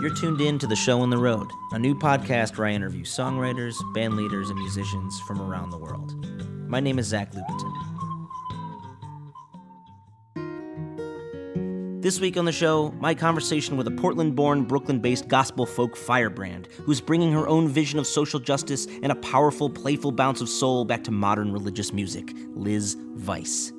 You're tuned in to The Show on the Road, a new podcast where I interview songwriters, band leaders, and musicians from around the world. My name is Zach Lupetin. This week on the show, my conversation with a Portland born, Brooklyn based gospel folk firebrand who's bringing her own vision of social justice and a powerful, playful bounce of soul back to modern religious music, Liz Vice.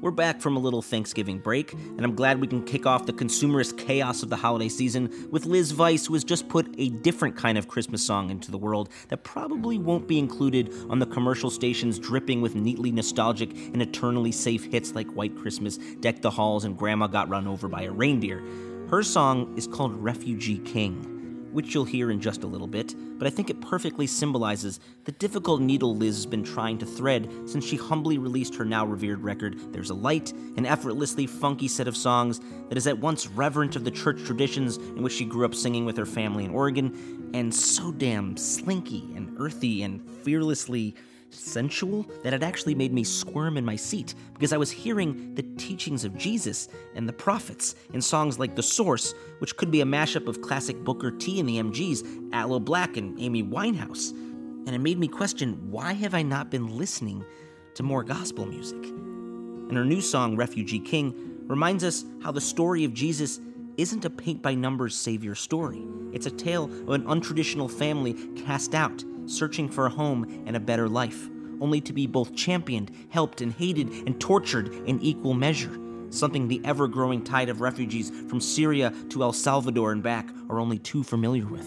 We're back from a little Thanksgiving break, and I'm glad we can kick off the consumerist chaos of the holiday season with Liz Vice, who has just put a different kind of Christmas song into the world that probably won't be included on the commercial stations dripping with neatly nostalgic and eternally safe hits like White Christmas, Deck the Halls, and Grandma Got Run Over by a Reindeer. Her song is called Refugee King which you'll hear in just a little bit, but I think it perfectly symbolizes the difficult needle Liz has been trying to thread since she humbly released her now revered record, There's a Light, an effortlessly funky set of songs that is at once reverent of the church traditions in which she grew up singing with her family in Oregon, and so damn slinky and earthy and fearlessly sensual that it actually made me squirm in my seat because I was hearing the teachings of Jesus and the prophets in songs like The Source, which could be a mashup of classic Booker T and the MGs, Aloe Blacc and Amy Winehouse. And it made me question why have I not been listening to more gospel music? And her new song, Refugee King, reminds us how the story of Jesus isn't a paint by numbers savior story. It's a tale of an untraditional family cast out searching for a home and a better life, only to be both championed, helped, and hated and tortured in equal measure. Something the ever growing tide of refugees from Syria to El Salvador and back are only too familiar with.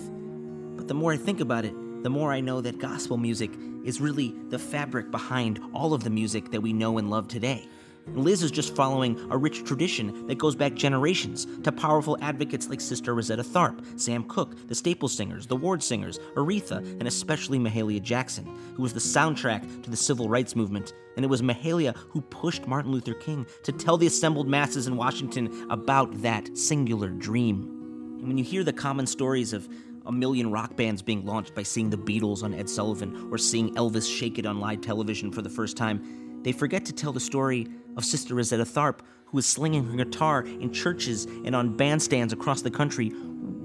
But the more I think about it, the more I know that gospel music is really the fabric behind all of the music that we know and love today. Liz is just following a rich tradition that goes back generations to powerful advocates like Sister Rosetta Tharpe, Sam Cooke, the Staple Singers, the Ward Singers, Aretha, and especially Mahalia Jackson, who was the soundtrack to the civil rights movement. And it was Mahalia who pushed Martin Luther King to tell the assembled masses in Washington about that singular dream. And when you hear the common stories of a million rock bands being launched by seeing the Beatles on Ed Sullivan or seeing Elvis shake it on live television for the first time, they forget to tell the story of Sister Rosetta Tharpe, who was slinging her guitar in churches and on bandstands across the country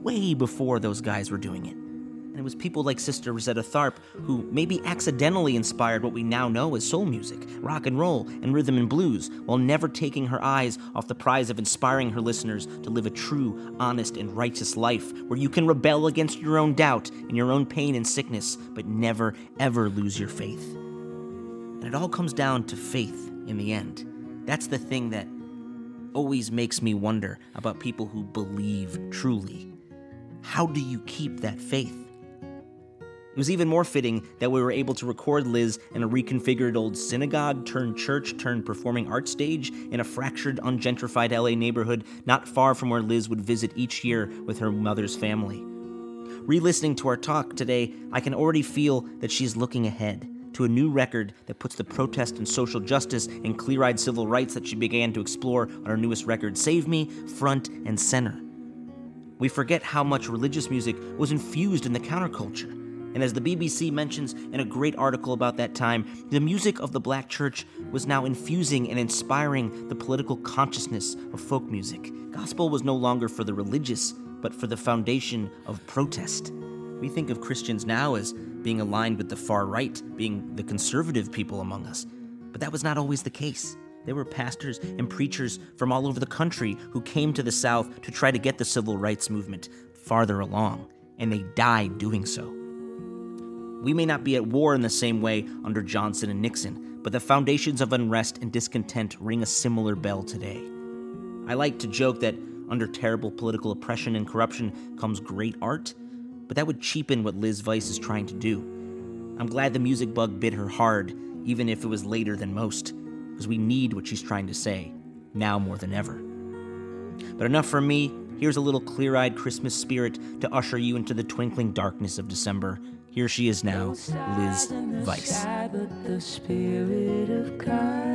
way before those guys were doing it. And it was people like Sister Rosetta Tharpe who maybe accidentally inspired what we now know as soul music, rock and roll, and rhythm and blues, while never taking her eyes off the prize of inspiring her listeners to live a true, honest, and righteous life where you can rebel against your own doubt and your own pain and sickness, but never, ever lose your faith. And it all comes down to faith in the end. That's the thing that always makes me wonder about people who believe truly. How do you keep that faith? It was even more fitting that we were able to record Liz in a reconfigured old synagogue turned church turned performing arts stage in a fractured, ungentrified LA neighborhood not far from where Liz would visit each year with her mother's family. Re listening to our talk today, I can already feel that she's looking ahead to a new record that puts the protest and social justice and clear eyed civil rights that she began to explore on her newest record, Save Me, front and center. We forget how much religious music was infused in the counterculture. And as the BBC mentions in a great article about that time, the music of the black church was now infusing and inspiring the political consciousness of folk music. Gospel was no longer for the religious, but for the foundation of protest. We think of Christians now as being aligned with the far right, being the conservative people among us. But that was not always the case. There were pastors and preachers from all over the country who came to the South to try to get the civil rights movement farther along, and they died doing so. We may not be at war in the same way under Johnson and Nixon, but the foundations of unrest and discontent ring a similar bell today. I like to joke that under terrible political oppression and corruption comes great art, but that would cheapen what Liz Vice is trying to do. I'm glad the music bug bit her hard, even if it was later than most, because we need what she's trying to say, now more than ever. But enough from me. Here's a little clear eyed Christmas spirit to usher you into the twinkling darkness of December. Here she is now, Liz Vice. But the spirit of Christ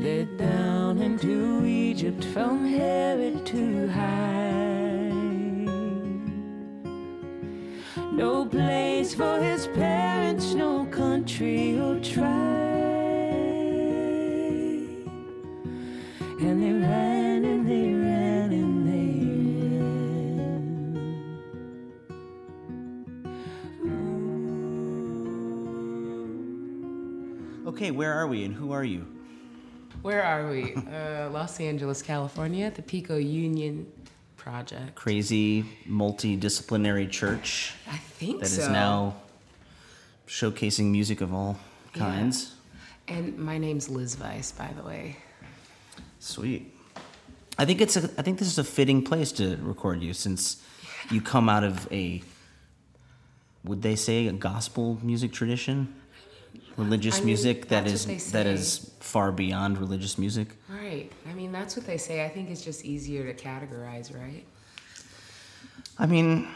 led down into Egypt from Herod to hide. No place for his parents, no country or tribe. And they ran and they ran and they ran. Okay, where are we and who are you? Where are we? Uh, Los Angeles, California, the Pico Union Project. Crazy multidisciplinary church I think that is so. now showcasing music of all kinds. And my name's Liz Vice, by the way. Sweet. I think it's a, I think this is a fitting place to record you since you come out of a would they say a gospel music tradition? Religious I mean, music that is that is far beyond religious music. Right. I mean, that's what they say. I think it's just easier to categorize, right? I mean,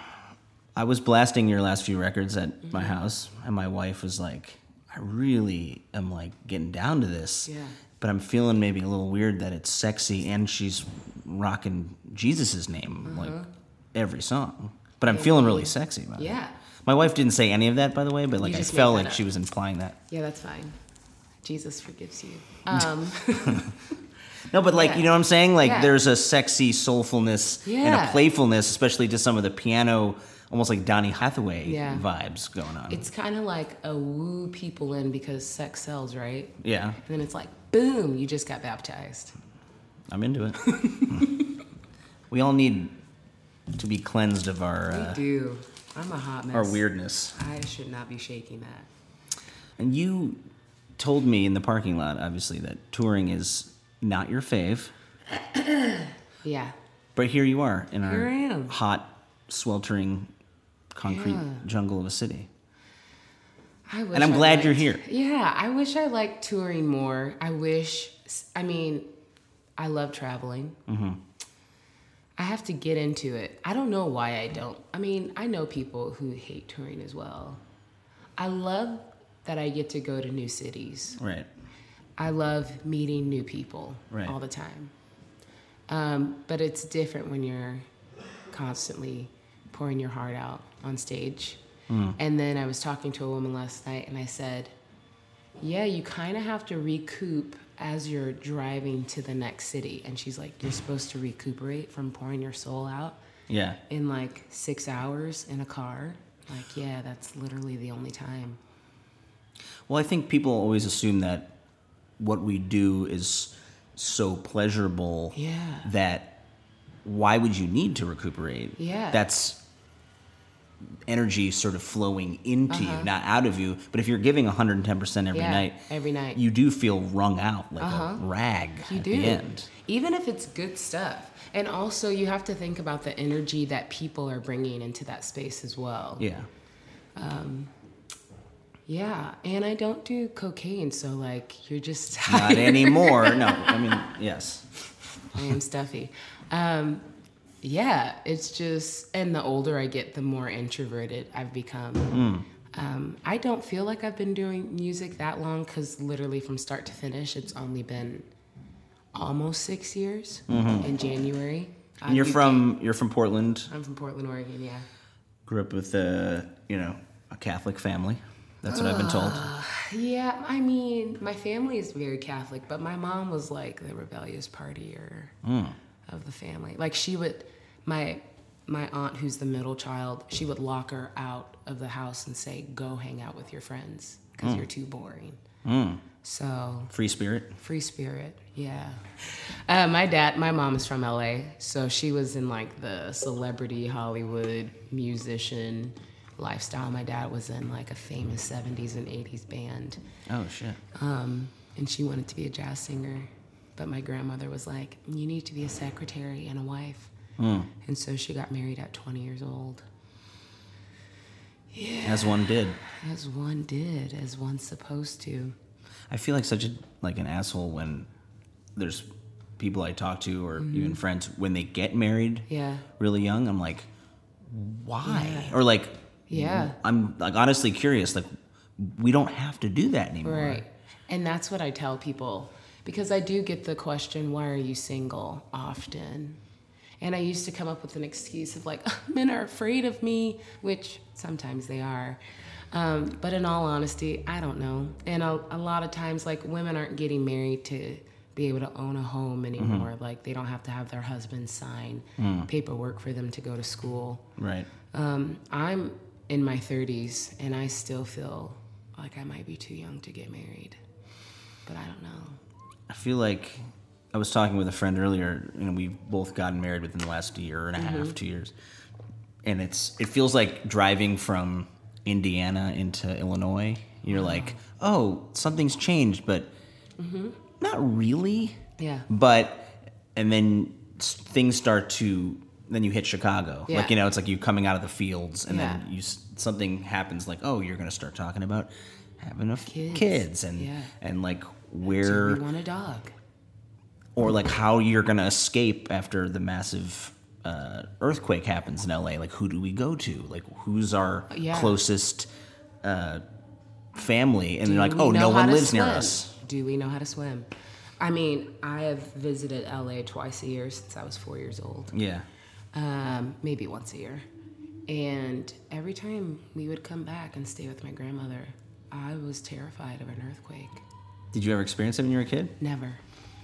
I was blasting your last few records at Mm-hmm. my house, and my wife was like, "I really am like getting down to this." Yeah. But I'm feeling maybe a little weird that it's sexy and she's rocking Jesus' name like every song. But I'm feeling really sexy about it. Uh-huh. Yeah. My wife didn't say any of that, by the way, but like I felt like up. she was implying that. Yeah, that's fine. Jesus forgives you. Um, No, but like Yeah. you know what I'm saying? Like Yeah. there's a sexy soulfulness and a playfulness, especially to some of the piano, almost like Donny Hathaway Yeah. vibes going on. it's kind of like a woo people in because sex sells, right? yeah, And then it's like, boom, you just got baptized. I'm into it. we all need to be cleansed of our We uh, do. I'm a hot mess. our weirdness. I should not be shaking that. And you told me in the parking lot, obviously, that touring is not your fave, Yeah. but here you are in Here our am. hot, sweltering concrete Yeah. jungle of a city. I wish And I'm I glad you're liked- here. Yeah, I wish I liked touring more. I wish, I mean, I love traveling. Mm-hmm. I have to get into it. I don't know why I don't. I mean, I know people who hate touring as well. I love that I get to go to new cities. Right. I love meeting new people Right. all the time. Um, but it's different when you're constantly pouring your heart out on stage. And then I was talking to a woman last night and I said, Yeah, you kind of have to recoup as you're driving to the next city. And she's like, You're supposed to recuperate from pouring your soul out Yeah. in like six hours in a car. Like, yeah, that's literally the only time. Well, I think people always assume that what we do is so pleasurable Yeah. that why would you need to recuperate? Yeah. That's energy sort of flowing into you, not out of you. But if you're giving 110% every Uh-huh. Yeah, night, every night. you do feel wrung out like Uh-huh. a rag You at do. the end. Even if it's good stuff. And also, you have to think about the energy that people are bringing into that space as well. Yeah. Um, Yeah, And I don't do cocaine, so like, you're just Not anymore. No, I mean, yes. I am stuffy. Um, yeah, it's just, and the older I get, the more introverted I've become. Mm. Um, I don't feel like I've been doing music that long because literally from start to finish, it's only been almost six years mm-hmm. in January. And you're from you're from Portland. I'm from Portland, Oregon, yeah. Grew up with a you know a Catholic family. That's what I've been told. Yeah, I mean, my family is very Catholic, but my mom was like the rebellious partier mm. Of the family. Like she would, my my aunt, who's the middle child, she would lock her out of the house and say, "Go hang out with your friends because you're too boring." So Free spirit. free spirit, yeah. Uh, my dad, my mom is from LA, so she was in like the celebrity Hollywood musician lifestyle. My dad was in like a famous 70s and 80s band. Oh shit. Um, and she wanted to be a jazz singer. But my grandmother was like, You need to be a secretary and a wife. And so she got married at 20 years old. Yeah. As one did. As one did, as one's supposed to. I feel like such a like an asshole when there's people I talk to or even friends when they get married Mm-hmm. Yeah. really young, I'm like, why? Or like, Yeah. I'm like honestly curious. Like, we don't have to do that anymore. Right. And that's what I tell people because I do get the question, why are you single often? And I used to come up with an excuse of like, men are afraid of me, which sometimes they are. Um, but in all honesty, I don't know. And a, a lot of times, like, women aren't getting married to be able to own a home anymore. Like, they don't have to have their husband sign paperwork for them to go to school. Right. Um, I'm in my 30s and I still feel like I might be too young to get married. But I don't know. I feel like I was talking with a friend earlier, and we've both gotten married within the last year and a half, mm-hmm. two years. And it's it feels like driving from Indiana into Illinois. You're like, oh, something's changed, but mm-hmm. not really. Yeah. But and then things start to then you hit Chicago. Yeah. Like you know, it's like you coming out of the fields, and then you something happens. Like oh, you're gonna start talking about having a Kids. kids and Yeah. and like Do where we want a dog? or like how you're gonna escape after the massive uh, earthquake happens in LA. Like who do we go to? Like who's our Yeah. closest uh, family? And Do they're like, oh, no one lives near us. Do we know how to swim? I mean, I have visited LA twice a year since I was four years old, Yeah. um, maybe once a year. And every time we would come back and stay with my grandmother, I was terrified of an earthquake. Did you ever experience it when you were a kid? Never.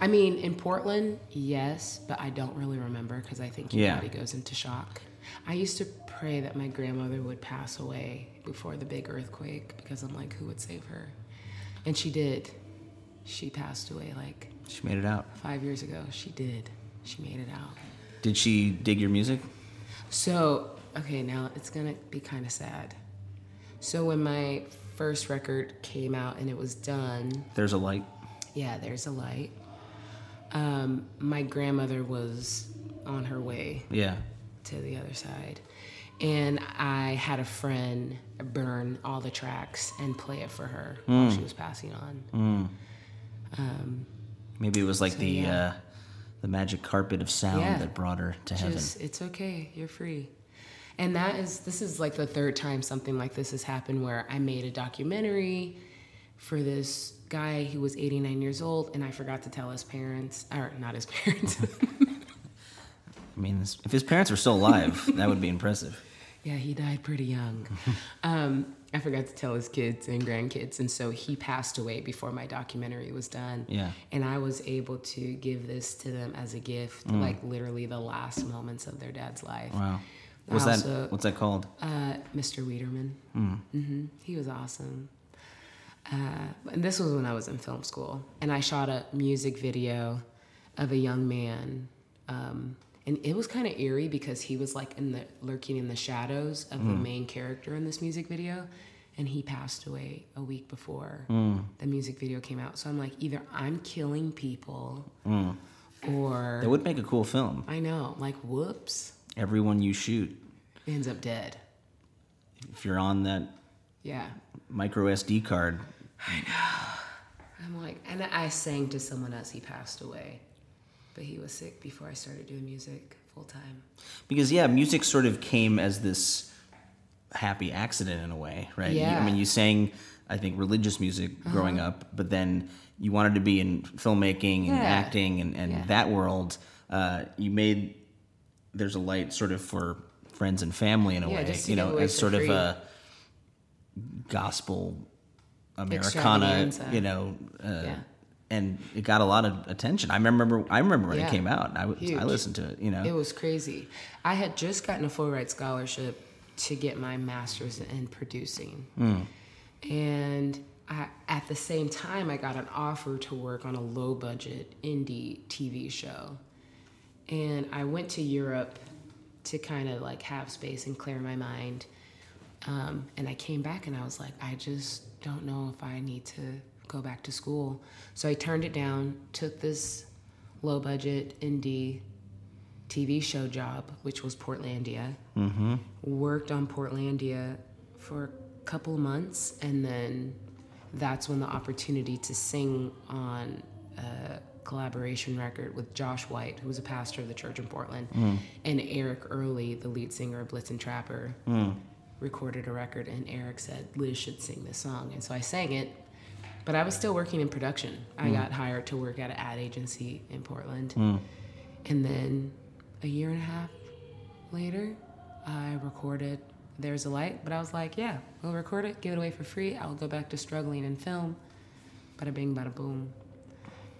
I mean, in Portland, yes, but I don't really remember because I think your Yeah. body goes into shock. I used to pray that my grandmother would pass away before the big earthquake because I'm like, who would save her? And she did. She passed away like She made it out. five years ago. She did. She made it out. Did she dig your music? So, okay, now it's gonna be kind of sad. So, when my first record came out and it was done, There's a light. Yeah, there's a light. Um, my grandmother was on her way Yeah. to the other side. And I had a friend burn all the tracks and play it for her while she was passing on. Maybe it was like the yeah. uh, the magic carpet of sound Yeah. that brought her to heaven. It's okay, you're free. And that is, this is like the third time something like this has happened where I made a documentary for this guy who was 89 years old and I forgot to tell his parents, or not his parents. I mean, if his parents were still alive, that would be impressive. Yeah, he died pretty young. um, I forgot to tell his kids and grandkids, and so he passed away before my documentary was done. Yeah. And I was able to give this to them as a gift, like literally the last moments of their dad's life. Wow. What's that? also- What's that called? Uh, Mr. Wiederman. hmm He was awesome. Uh, and this was when I was in film school, and I shot a music video of a young man. Um, and it was kind of eerie because he was like in the lurking in the shadows of the main character in this music video, and he passed away a week before the music video came out. So I'm like, either I'm killing people, or That would make a cool film. I know, like, whoops, Everyone you shoot, ends up dead. if you're on that Yeah. micro SD card, I know. I'm like, and I sang to someone as he passed away, but he was sick before I started doing music full time. because yeah, music sort of came as this happy accident in a way, right? Yeah. I mean, you sang, I think, religious music growing up, but then you wanted to be in filmmaking and Yeah. acting and, and Yeah. that world. Uh, you made there's a light sort of for friends and family in a Yeah, way, you know, as sort free. of a gospel Americana, you know. Uh, Yeah. And it got a lot of attention. I remember. I remember when it came out. I, was, I listened to it. You know. It was crazy. I had just gotten a full ride scholarship to get my master's in producing. And I, at the same time, I got an offer to work on a low budget indie TV show. And I went to Europe to kind of like have space and clear my mind. Um, and I came back and I was like, I just don't know if I need to go back to school. So I turned it down, took this low budget indie TV show job, which was Portlandia. Mm-hmm. Worked on Portlandia for a couple months, and then that's when the opportunity to sing on a collaboration record with Josh White, who was a pastor of the church in Portland, Mm. and Eric Earley, the lead singer of Blitzen Trapper, mm. recorded a record. And Eric said Liz should sing this song, and so I sang it. But I was still working in production. I mm. got hired to work at an ad agency in Portland, mm. and then a year and a half later, I recorded There's a Light, but I was like, yeah, we'll record it, give it away for free. I'll go back to struggling in film. Bada bing, bada boom.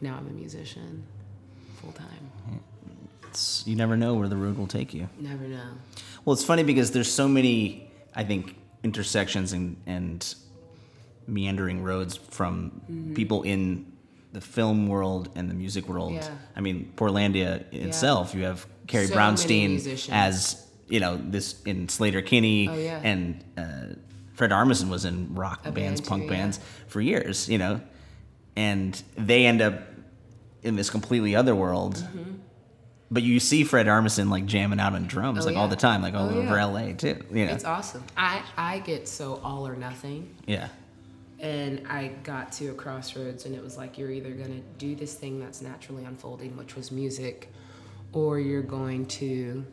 Now I'm a musician full time. It's, you never know where the road will take you. Never know. Well, it's funny because there's so many, I think, intersections and, and meandering roads from people in the film world and the music world. Yeah. I mean, Portlandia itself, you have Carrie So Brownstein as, you know, this in Sleater-Kinney Oh, yeah. and uh, Fred Armisen was in rock A bands, band punk too, yeah. bands for years, you know, and they end up in this completely other world. But you see Fred Armisen like jamming out on drums Mm-hmm. Oh, like all the time, like all Oh, over yeah. LA too. You know, It's awesome. I, I get so all or nothing. yeah, And I got to a crossroads, and it was like you're either going to do this thing that's naturally unfolding, which was music, or you're going to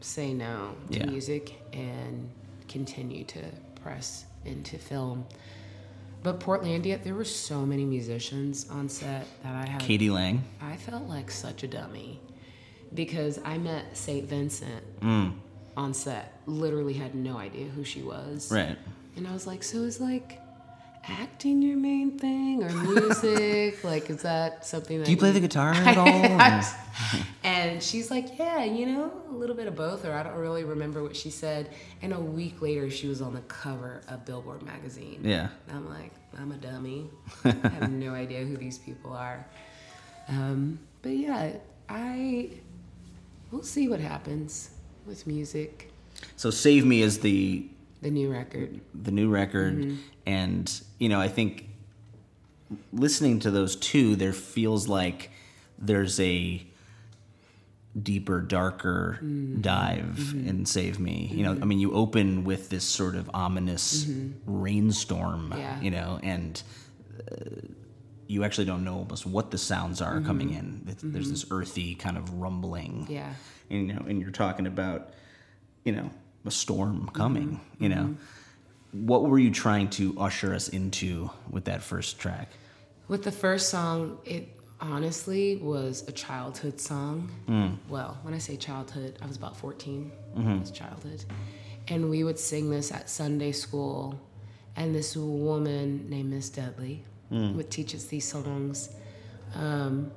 say no to Yeah. music and continue to press into film. But Portlandia, there were so many musicians on set that I had. k.d. lang. I felt like such a dummy because I met St. Vincent mm. on set. Literally had no idea who she was. Right. And I was like, so is like acting your main thing or music? like, is that something that Do you play the guitar at all? And she's like, yeah, you know, a little bit of both, or I don't really remember what she said. And a week later, she was on the cover of Billboard magazine. Yeah. And I'm like, I'm a dummy. I have no idea who these people are. Um, but yeah, I, we'll see what happens with music. So Save Me is the The new record. the new record Mm-hmm. and you know, I think listening to those two there feels like there's a deeper darker Mm-hmm. dive in Save Me. You know, I mean you open with this sort of ominous rainstorm, Mm-hmm. Yeah. you know, and uh, you actually don't know almost what the sounds are coming in. There's this earthy kind of rumbling. Mm-hmm. Yeah. And, you know, and you're talking about, you know, a storm coming. Mm-hmm. You know, mm-hmm. what were you trying to usher us into with that first track? With the first song, it honestly was a childhood song. Mm. Well, when I say childhood, I was about 14. Mm-hmm. It was childhood. And we would sing this at Sunday school. And this woman named Miss Dudley mm. would teach us these songs. Um,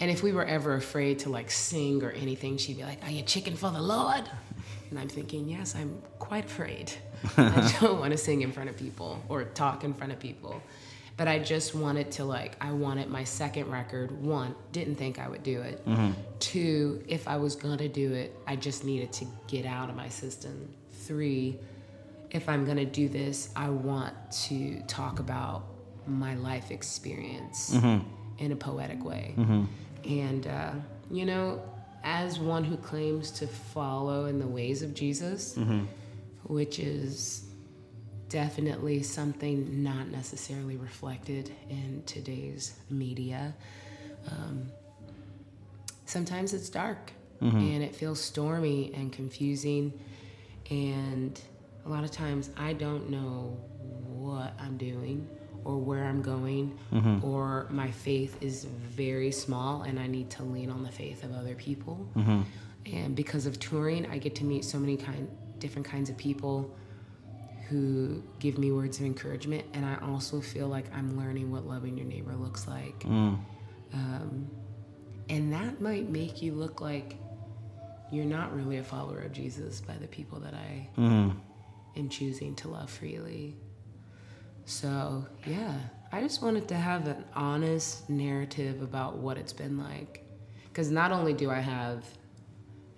and if we were ever afraid to like sing or anything, she'd be like, Are you chicken for the Lord? And I'm thinking, Yes, I'm quite afraid. I don't want to sing in front of people or talk in front of people. But I just wanted to, like, I wanted my second record. One, didn't think I would do it. Mm-hmm. Two, if I was going to do it, I just needed to get out of my system. Three, if I'm going to do this, I want to talk about my life experience mm-hmm. in a poetic way. Mm-hmm. And, uh, you know, as one who claims to follow in the ways of Jesus, which is definitely something not necessarily reflected in today's media, um, sometimes it's dark and it feels stormy and confusing. And a lot of times I don't know what I'm doing or where I'm going, mm-hmm. or my faith is very small and I need to lean on the faith of other people. Mm-hmm. And because of touring, I get to meet so many kind, different kinds of people who give me words of encouragement, and I also feel like I'm learning what loving your neighbor looks like. Mm. Um, and that might make you look like you're not really a follower of Jesus by the people that I mm-hmm. am choosing to love freely. So, yeah, I just wanted to have an honest narrative about what it's been like. Because not only do I have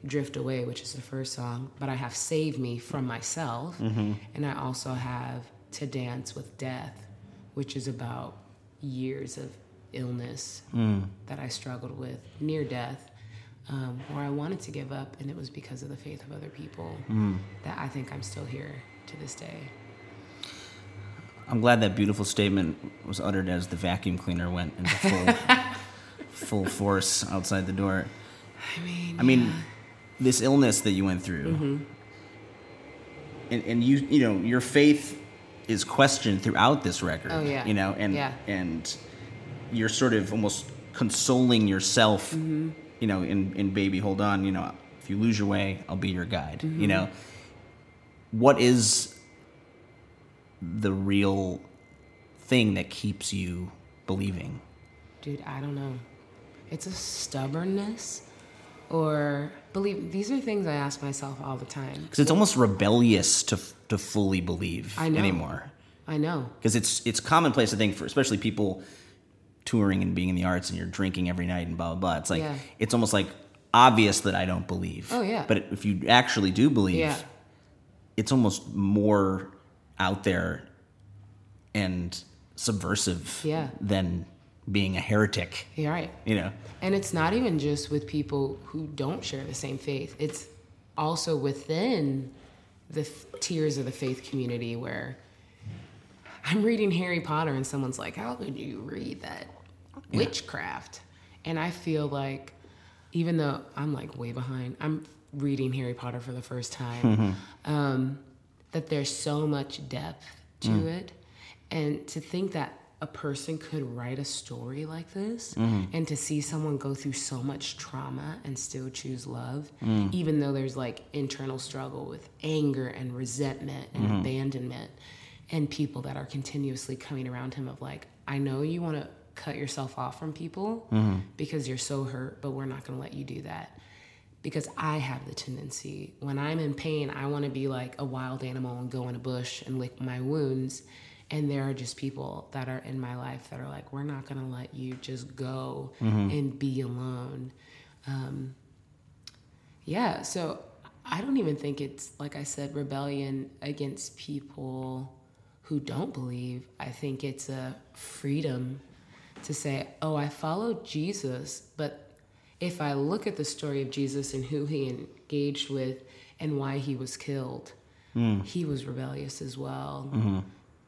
Drift Away, which is the first song, but I have Save Me from myself. Mm-hmm. And I also have To Dance with Death, which is about years of illness mm. that I struggled with, near death, um, where I wanted to give up. And it was because of the faith of other people mm. that I think I'm still here to this day. I'm glad that beautiful statement was uttered as the vacuum cleaner went into full full force outside the door. I mean, I mean, this illness that you went through, Mm-hmm. and, and you you know your faith is questioned throughout this record. Oh, yeah. you know, and Yeah. and you're sort of almost consoling yourself. Mm-hmm. You know, in in baby, hold on. You know, if you lose your way, I'll be your guide. Mm-hmm. You know, what is the real thing that keeps you believing? dude, I don't know. It's a stubbornness or believe. These are things I ask myself all the time. Because it's almost rebellious to to fully believe I know. anymore. I know. because it's it's commonplace I think for especially people touring and being in the arts and you're drinking every night and blah blah blah. It's like Yeah. it's almost like obvious that I don't believe. Oh, yeah. But if you actually do believe, Yeah. it's almost more out there and subversive Yeah. than being a heretic. You're right. You know. And it's not even just with people who don't share the same faith. It's also within the f- tiers of the faith community where I'm reading Harry Potter and someone's like, "How could you read that witchcraft?" And I feel like even though I'm like way behind, I'm reading Harry Potter for the first time. Um, that there's so much depth to mm. it, and to think that a person could write a story like this mm-hmm. and to see someone go through so much trauma and still choose love mm. even though there's like internal struggle with anger and resentment and mm-hmm. abandonment and people that are continuously coming around him of like i know you want to cut yourself off from people mm-hmm. because you're so hurt but we're not going to let you do that because I have the tendency when I'm in pain, I want to be like a wild animal and go in a bush and lick my wounds. And there are just people that are in my life that are like, we're not going to let you just go and be alone. Um, yeah, so I don't even think it's, like I said, rebellion against people who don't believe. I think it's a freedom to say, oh, I follow Jesus, but if I look at the story of Jesus and who he engaged with and why he was killed, he was rebellious as well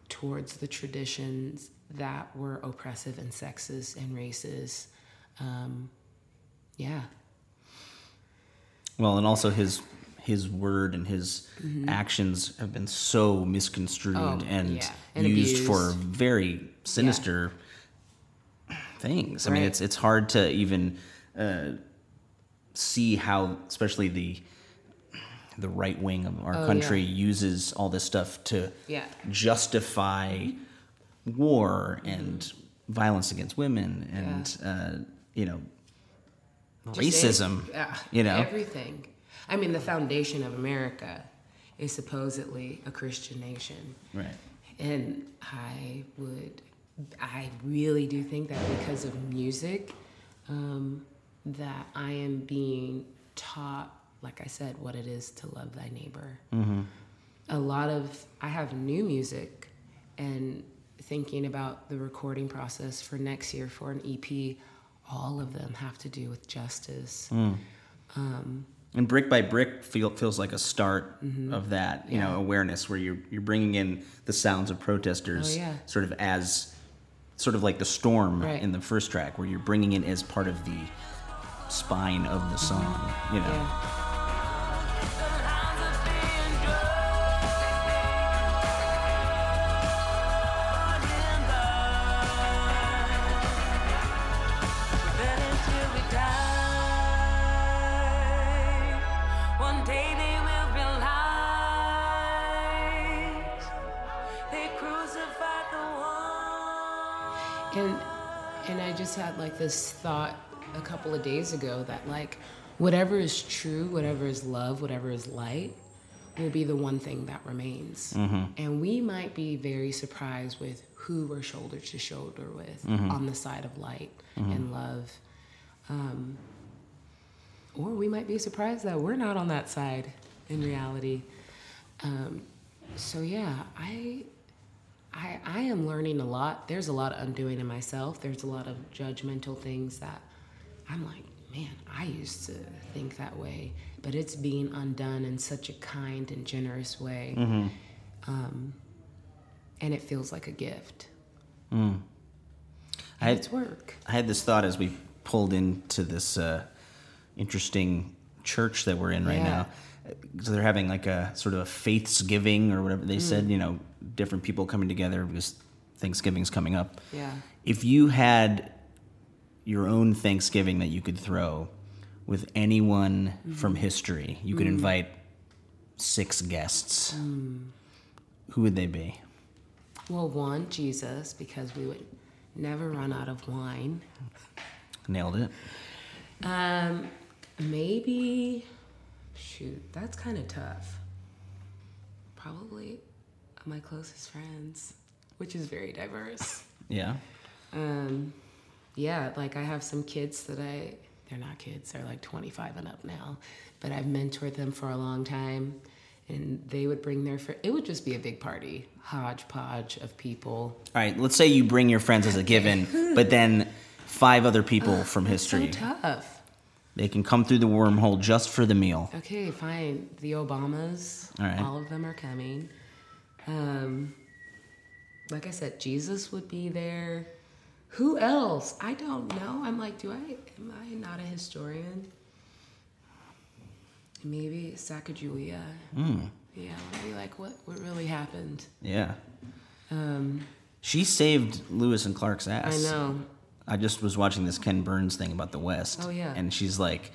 towards the traditions that were oppressive and sexist and racist. Um, yeah. Well, and also his his word and his actions have been so misconstrued Mm-hmm. Oh, and, yeah. And used for very sinister things. I mean, it's it's hard to even uh, see how, especially the the right wing of our Oh, country yeah. uses all this stuff to Yeah. justify war and violence against women and uh, you know Just racism. yeah, you know, everything. I mean, the foundation of America is supposedly a Christian nation. right? And I would, I really do think that because of music, um, that I am being taught, like I said, what it is to love thy neighbor. Mm-hmm. A lot of, I have new music and thinking about the recording process for next year for an EP, all of them have to do with justice. Mm. Um, and brick by brick feel, feels like a start mm-hmm. of that, you know, Mm-hmm. Awareness where you're you're bringing in the sounds of protesters, Oh, yeah. sort of as, sort of like the storm Right. in the first track, where you're bringing it as part of the spine of the song, you know. Yeah. Days ago that like whatever is true, whatever is love, whatever is light will be the one thing that remains. And we might be very surprised with who we're shoulder to shoulder with on the side of light and love. Um, or we might be surprised that we're not on that side in reality. Um, so yeah, I I, I am learning a lot. There's a lot of undoing in myself. There's a lot of judgmental things that I'm like, man, I used to think that way, but it's being undone in such a kind and generous way. Um, and it feels like a gift. I had, It's work. I had this thought as we pulled into this uh, interesting church that we're in right Yeah. now. So they're having like a sort of a faiths giving or whatever they Mm. said. You know, different people coming together because Thanksgiving's coming up. Yeah. If you had your own Thanksgiving that you could throw with anyone from history, you could invite six guests. Who would they be? Well, one, Jesus, because we would never run out of wine. Nailed it. Um, maybe, shoot, that's kind of tough. Probably my closest friends, which is very diverse. Yeah. Um, yeah, like I have some kids that I, they're not kids, they're like 25 and up now, but I've mentored them for a long time. And they would bring their, fr- it would just be a big party, hodgepodge of people. All right, let's say you bring your friends as a given, but then five other people from history. So tough. They can come through the wormhole just for the meal. Okay, fine. The Obamas, All right. all of them are coming. Um, like I said, Jesus would be there. Who else? I don't know. I'm like, do I? Am I not a historian? Maybe Sacagawea. Hmm. Yeah, maybe like what what really happened. Yeah. Um, She saved Lewis and Clark's ass. I know. I just was watching this Ken Burns thing about the West. Oh, yeah. And she's like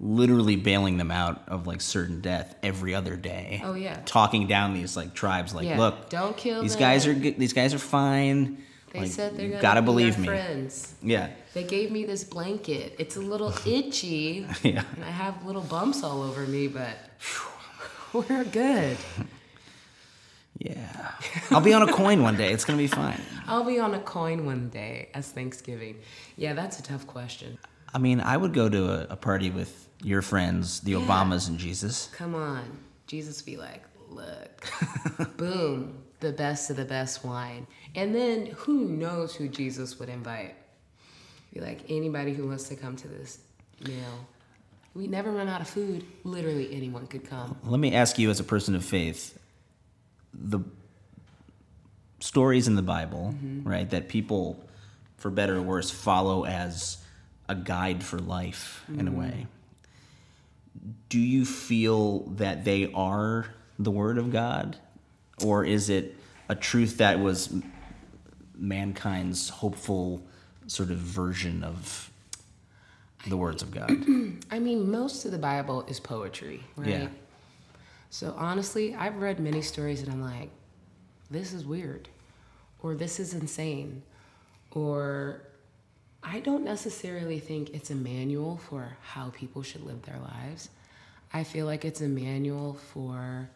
literally bailing them out of like certain death every other day. Oh, yeah. Talking down these like tribes like, Yeah, look, don't kill these them. guys are good, these guys are fine. They Like, said they're gonna gotta be believe me. friends. Yeah. They gave me this blanket. It's a little itchy. Yeah. And I have little bumps all over me, but we're good. Yeah. I'll be on a coin one day. It's gonna be fine. I'll be on a coin one day as Thanksgiving. Yeah, that's a tough question. I mean, I would go to a, a party with your friends, the Yeah. Obamas and Jesus. Come on. Jesus be like, look, boom, the best of the best wine. And then who knows who Jesus would invite? Be like, anybody who wants to come to this meal. We never run out of food. Literally anyone could come. Let me ask you, as a person of faith, the stories in the Bible, mm-hmm. right, that people, for better or worse, follow as a guide for life in a mm-hmm. way. Do you feel that they are the Word of God? Or is it a truth that was mankind's hopeful sort of version of the words of God? I mean, most of the Bible is poetry, right? Yeah. So honestly, I've read many stories and I'm like, this is weird, or this is insane, or I don't necessarily think it's a manual for how people should live their lives. I feel like it's a manual for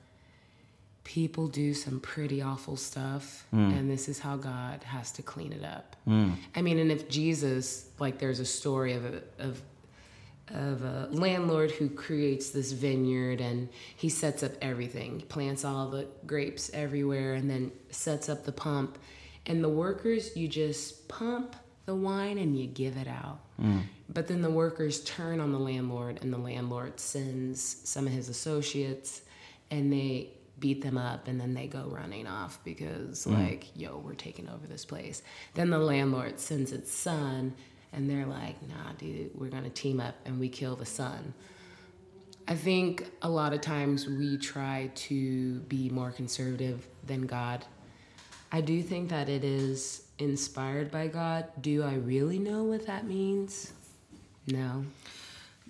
people do some pretty awful stuff hmm. and this is how God has to clean it up. Hmm. I mean, and if Jesus, like there's a story of a, of of a landlord who creates this vineyard and he sets up everything. He plants all the grapes everywhere and then sets up the pump. And the workers, you just pump the wine and you give it out. Hmm. But then the workers turn on the landlord and the landlord sends some of his associates and they beat them up and then they go running off because mm. like yo we're taking over this place. Then the landlord sends its son and they're like nah dude we're gonna team up and we kill the son. I think a lot of times we try to be more conservative than god. I do think that it is inspired by god. Do i really know what that means? No.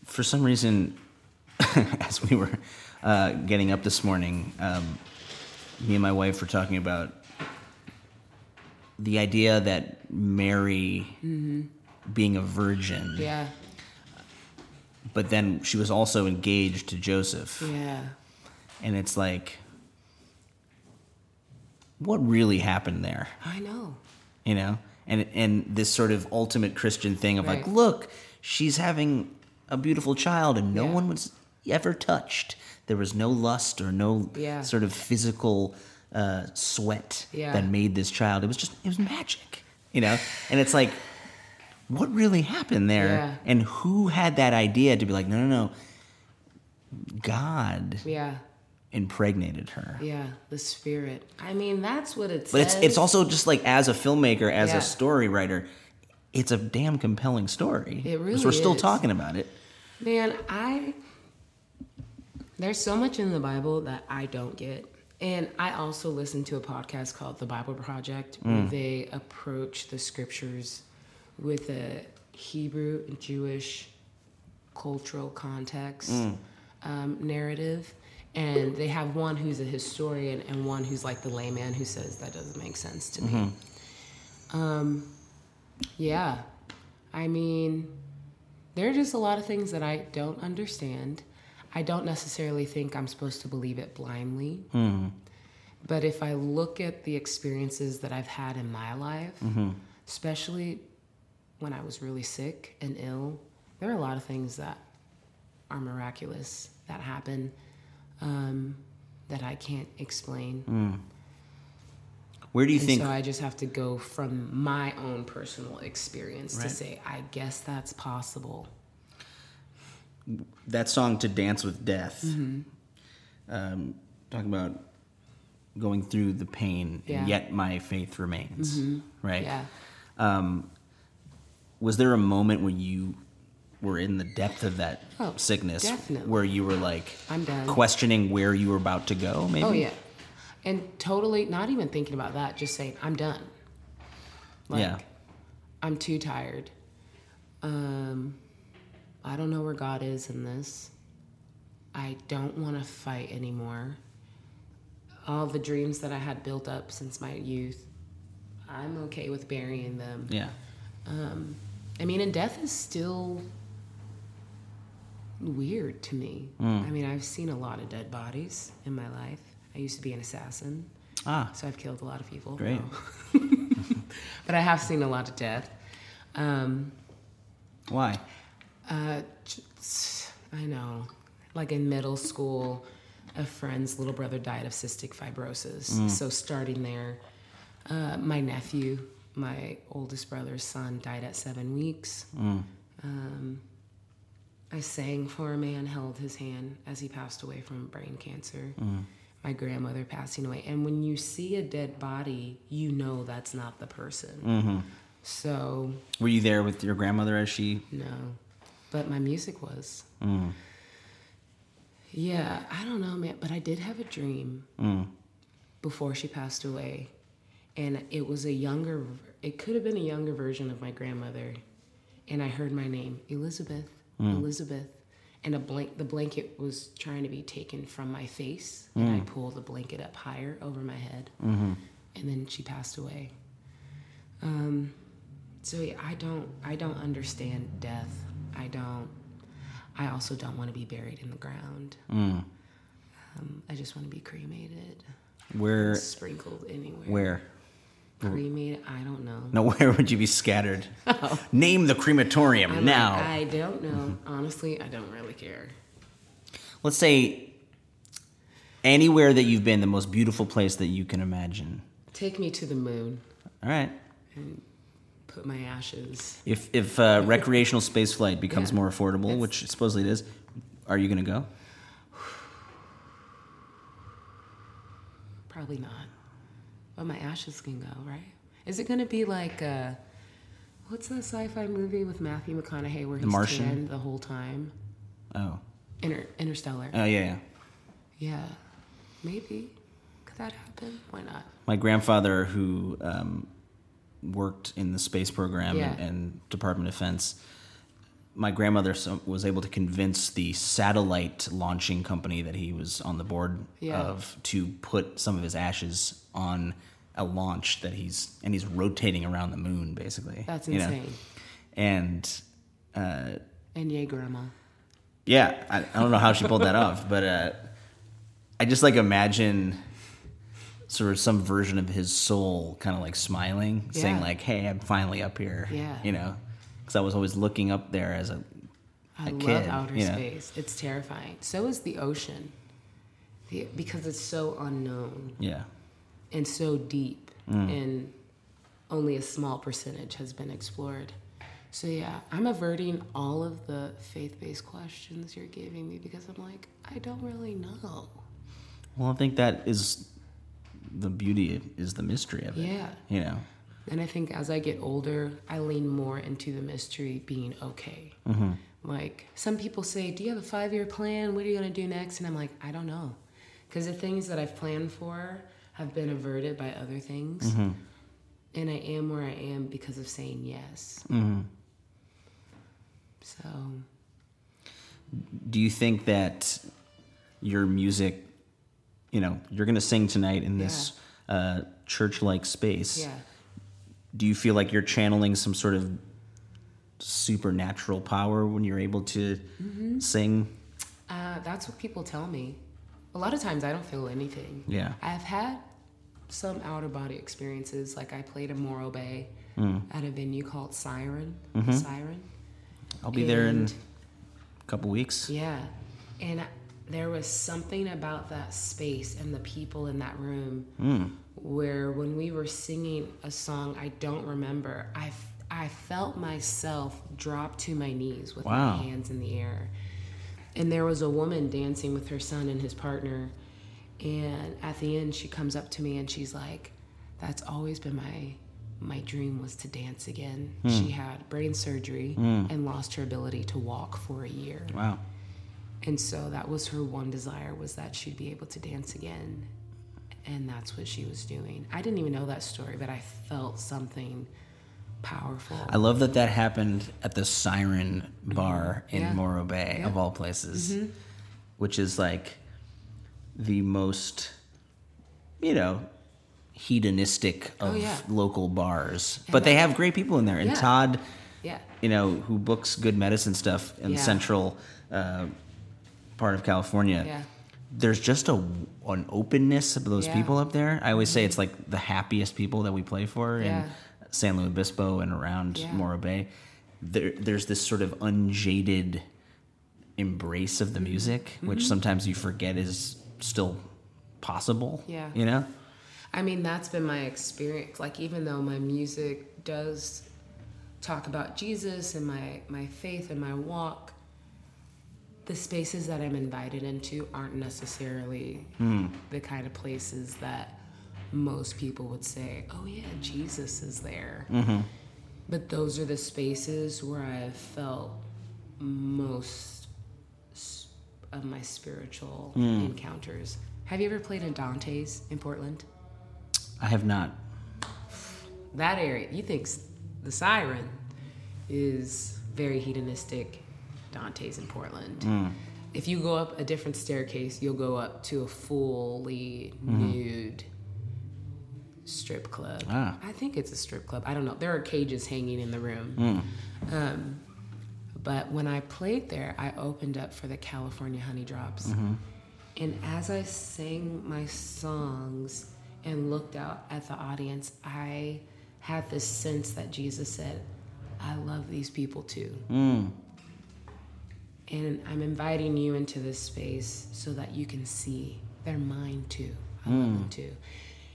For some reason, as we were uh, getting up this morning, um, me and my wife were talking about the idea that Mary being a virgin, yeah. but then she was also engaged to Joseph. yeah. And it's like, what really happened there? i know. You know? And and this sort of ultimate christian thing of like look she's having a beautiful child and no Yeah. one was ever touched there was no lust or no Yeah. sort of physical uh, sweat Yeah. that made this child it was just it was magic you know and it's like what really happened there Yeah. and who had that idea to be like no no no god yeah impregnated her Yeah, the spirit. I mean, that's what it But it's says. it's also just like as a filmmaker, as a story writer, it's a damn compelling story. It really We're still talking about it. Man, I there's so much in the Bible that I don't get. And I also listen to a podcast called The Bible Project where they approach the scriptures with a Hebrew and Jewish cultural context um, narrative. And they have one who's a historian and one who's like the layman who says that doesn't make sense to me. Um, yeah. I mean, there are just a lot of things that I don't understand. I don't necessarily think I'm supposed to believe it blindly. Mm-hmm. But if I look at the experiences that I've had in my life, mm-hmm. especially when I was really sick and ill, there are a lot of things that are miraculous that happen um, that I can't explain. Mm. Where do you And think so I just have to go from my own personal experience Right. to say, I guess that's possible. That song "To Dance with Death"? Mm-hmm. Um, talking about going through the pain, Yeah. and yet my faith remains. Right? Yeah. Um, was there a moment when you were in the depth of that Oh, sickness definitely. where you were like I'm done. questioning where you were about to go? Maybe. Oh yeah, and totally not even thinking about that. Just saying I'm done. Like, Yeah. I'm too tired. Um, I don't know where God is in this. I don't want to fight anymore. All the dreams that I had built up since my youth, I'm okay with burying them. Yeah. I mean, and death is still weird to me. Mm. I mean, I've seen a lot of dead bodies in my life. I used to be an assassin, Ah. so I've killed a lot of people. Great. No. but I have seen a lot of death. Um, Why? Uh, I know. Like in middle school, a friend's little brother died of cystic fibrosis. So starting there, uh, my nephew, my oldest brother's son, died at seven weeks. Um, I sang for a man, held his hand as he passed away from brain cancer. My grandmother passing away. And when you see a dead body, you know that's not the person. So Were you there with your grandmother as she? no, but my music was. Mm. Yeah, I don't know, man, but I did have a dream mm. before she passed away, and it was a younger. It could have been a younger version of my grandmother, and I heard my name, Elizabeth, mm. Elizabeth, and a blank. The blanket was trying to be taken from my face, and I pulled the blanket up higher over my head, mm-hmm. and then she passed away. Um, so yeah, I don't I don't understand death. I don't I also don't want to be buried in the ground. Um, I just want to be cremated. Where? Sprinkled anywhere. Where? Cremated, I don't know. No, where would you be scattered? Name the crematorium I'm now. like, I don't know. Honestly, I don't really care. Let's say anywhere that you've been, the most beautiful place that you can imagine. Take me to the moon. All right. Put my ashes. If if uh, recreational space flight becomes Yeah. more affordable, It's- which supposedly it is, are you gonna go? Probably not. But my ashes can go, right? Is it gonna be like uh what's the sci-fi movie with Matthew McConaughey where he's Martian? tan the whole time? Oh. Inter- Interstellar. Oh yeah, yeah. Yeah, maybe. Could that happen? Why not? My grandfather, who um, worked in the space program Yeah. and, and Department of Defense, my grandmother was able to convince the satellite launching company that he was on the board Yeah. of to put some of his ashes on a launch that he's and he's rotating around the moon basically. That's you know? insane. And uh, And yay, grandma. yeah, I, I don't know how she pulled that off, but uh, I just like imagine sort of some version of his soul kind of like smiling, saying like, "Hey, I'm finally up here." Yeah. you know, because I was always looking up there as a I A love kid, outer you know. space. It's terrifying. So is the ocean. The, because it's so unknown yeah. and so deep, Mm. and only a small percentage has been explored. So yeah, I'm averting all of the faith-based questions you're giving me because I'm like, I don't really know. Well, I think that is the beauty is the mystery of it. Yeah. you know, And I think as I get older, I lean more into the mystery being okay. Mm-hmm. Like some people say, Do you have a five year plan? What are you going to do next? And I'm like, I don't know. Because the things that I've planned for have been averted by other things. Mm-hmm. And I am where I am because of saying yes. Mm-hmm. So, Do you think that your music, you know, you're going to sing tonight in this uh, church-like space? yeah. Do you feel like you're channeling some sort of supernatural power when you're able to Mm-hmm. sing? Uh, that's what people tell me. A lot of times I don't feel anything. Yeah. I've had some outer body experiences. Like I played in Morro Bay Mm. at a venue called Siren. Mm-hmm. Siren. I'll be there in a couple weeks. Yeah. And there was something about that space and the people in that room Mm. where when we were singing a song I don't remember, I, f- I felt myself drop to my knees with Wow. my hands in the air. And there was a woman dancing with her son and his partner. And at the end, she comes up to me and she's like, That's always been my. My dream was to dance again. She had brain surgery and lost her ability to walk for a year. Wow. And so that was her one desire was that she'd be able to dance again. And that's what she was doing. I didn't even know that story, but I felt something powerful. I love that that happened at the Siren Bar in Mm-hmm. Yeah. Morro Bay, Yeah. Mm-hmm. of all places, which is like the most, you know, hedonistic of Oh, yeah. local bars. But they have great people in there. And. Todd, yeah. you know, who books good medicine stuff in central uh, part of California. Yeah. There's just a an openness of those Yeah. Mm-hmm. people up there. I always say it's like the happiest people that we play for in San Luis Obispo and around. Morro Bay. There, there's this sort of unjaded embrace of the Mm-hmm. music, which sometimes you forget is still possible. Yeah. You know? I mean, that's been my experience. Like, even though my music does talk about Jesus and my, my faith and my walk, the spaces that I'm invited into aren't necessarily hmm. the kind of places that most people would say, oh, yeah, Jesus is there. Mm-hmm. But those are the spaces where I've felt most of my spiritual hmm. encounters. Have you ever played in Dante's in Portland? I have not. that area you think the siren is very hedonistic dante's in portland. Mm. If you go up a different staircase you'll go up to a fully mm-hmm. nude strip club. Ah. i think it's a strip club. I don't know. There are cages hanging in the room. Mm. Um, but when i played there i opened up for the california honey drops. Mm-hmm. And as I sang my songs and looked out at the audience, I had this sense that Jesus said, I love these people too. Mm. And I'm inviting you into this space so that you can see they're mine too. I love hmm. them too.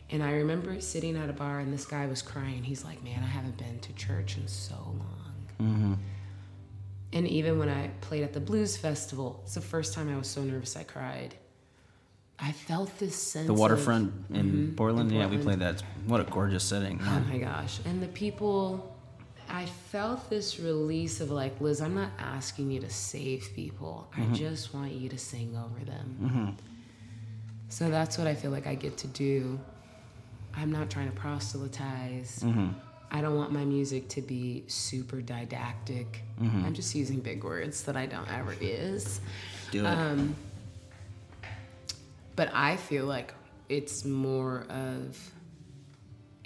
And I remember sitting at a bar and this guy was crying. He's like, Man, I haven't been to church in so long. Mm-hmm. And even when I played at the blues festival, it's the first time I was so nervous I cried. I felt this sense The of- waterfront in mm-hmm. Portland. Yeah, we played that. What a gorgeous setting. Oh my gosh. And the people, I felt this release of like, Liz, I'm not asking you to save people. I mm-hmm. just want you to sing over them. Mm-hmm. So that's what I feel like I get to do. I'm not trying to proselytize. Mm-hmm. I don't want my music to be super didactic. I'm just using big words that I don't ever use. Do it. Um, but I feel like it's more of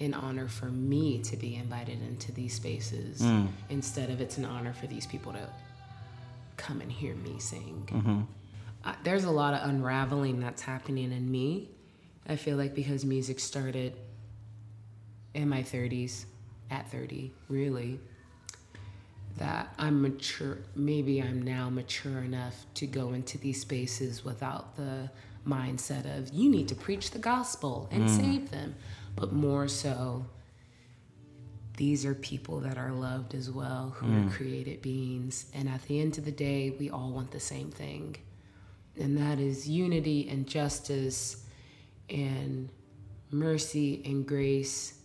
an honor for me to be invited into these spaces instead of it's an honor for these people to come and hear me sing. Uh, there's a lot of unraveling that's happening in me. I feel like because music started in my 30s, at 30, really, that I'm mature. Maybe I'm now mature enough to go into these spaces without the mindset of you need to preach the gospel and save them, but more so, these are people that are loved as well, who are created beings. And at the end of the day, we all want the same thing, and that is unity and justice and mercy and grace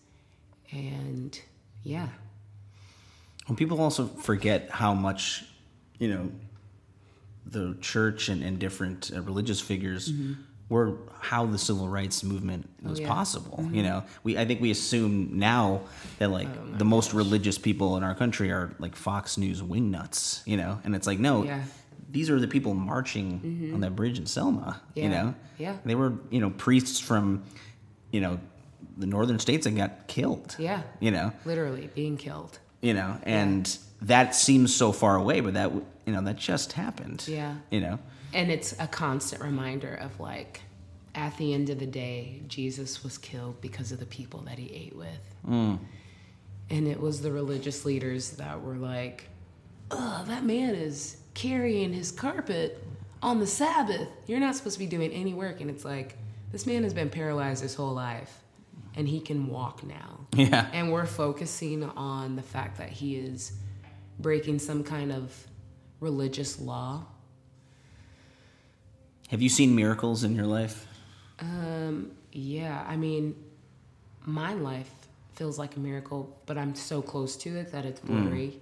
And yeah, Well, people also forget how much, you know, the church and, and different uh, religious figures were how the civil rights movement oh, was yeah. possible. You mm-hmm. know, we I think we assume now that like oh, the most religious people in our country are like Fox News wingnuts. You know, and it's like no. Yeah. These are the people marching mm-hmm. on that bridge in Selma. You know, Yeah. they were you know priests from, you know, the northern states that got killed. yeah, you know, literally being killed. you know and that seems so far away but that you know that just happened Yeah. you know And it's a constant reminder of like, at the end of the day, Jesus was killed because of the people that he ate with. Mm. And it was the religious leaders that were like, oh, that man is carrying his carpet on the Sabbath. You're not supposed to be doing any work. And it's like, this man has been paralyzed his whole life and he can walk now. yeah And we're focusing on the fact that he is breaking some kind of religious law. Have you seen miracles in your life? Um, yeah, I mean, my life feels like a miracle, but I'm so close to it that it's blurry.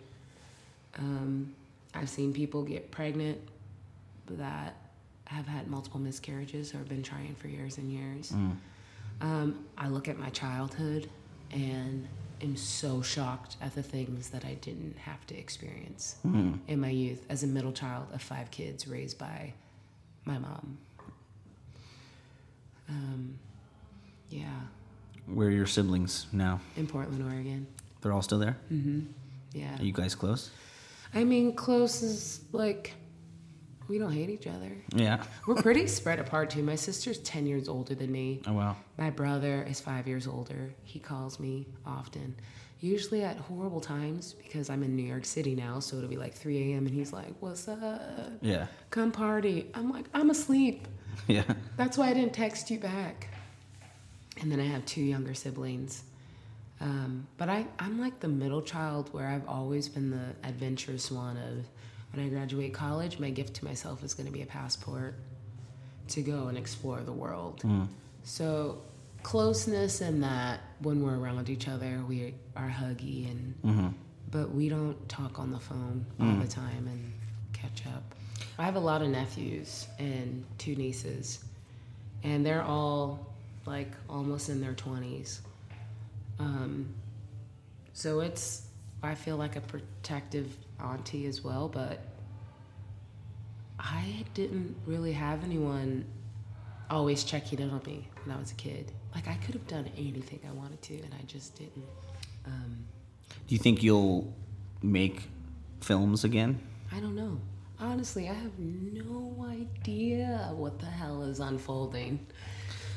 Um, I've seen people get pregnant that have had multiple miscarriages or been trying for years and years. Um, I look at my childhood and am so shocked at the things that I didn't have to experience in my youth. As a middle child of five kids raised by my mom. Um, yeah, where are your siblings now in Portland, Oregon. they're all still there Yeah. are you guys close I mean, close is like, we don't hate each other. yeah We're pretty spread apart too. My sister's 10 years older than me. oh wow My brother is five years older. He calls me often, usually at horrible times because I'm in New York City now. So it'll be like 3 a.m. and he's like, What's up? yeah Come party. I'm like, I'm asleep. yeah That's why I didn't text you back. And then I have two younger siblings. Um, but I, I'm like the middle child where I've always been the adventurous one of when I graduate college, my gift to myself is going to be a passport to go and explore the world. So closeness and that when we're around each other, we are huggy and but we don't talk on the phone all the time and catch up. I have a lot of nephews and two nieces, and they're all like almost in their 20s. Um, so it's, I feel like a protective auntie as well, but I didn't really have anyone always checking in on me when I was a kid. Like I could have done anything I wanted to, and I just didn't. Um, do you think you'll make films again I don't know. Honestly, I have no idea what the hell is unfolding.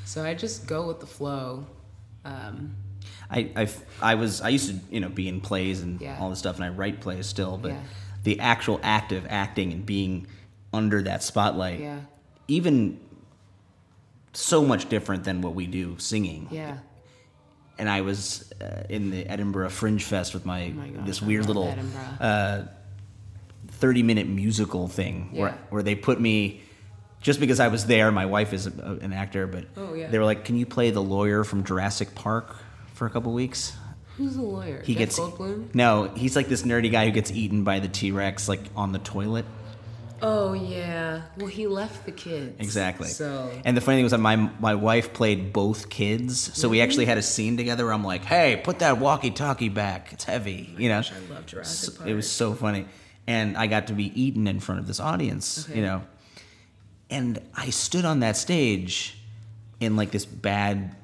So I just go with the flow. Um, I, I, I was I used to you know be in plays and Yeah. all this stuff and I write plays still but Yeah. the actual act of acting and being under that spotlight yeah, even so much different than what we do singing yeah. and I was uh, in the Edinburgh Fringe Fest with my, Oh my gosh, this weird little uh, thirty minute musical thing where Yeah. where they put me just because I was there. My wife is a, an actor, but Oh, yeah. they were like, "Can you play the lawyer from Jurassic Park for a couple weeks?" Who's the lawyer? He Jeff gets Goldblum. no. He's like this nerdy guy who gets eaten by the T Rex like on the toilet. Oh yeah. Well, he left the kids. Exactly. So And the funny thing was that my my wife played both kids, so we actually had a scene together. Where I'm like, "Hey, put that walkie-talkie back. It's heavy." Oh you know. I love Jurassic So- Park. It was so funny, and I got to be eaten in front of this audience. Okay. You know, and I stood on that stage in like this bad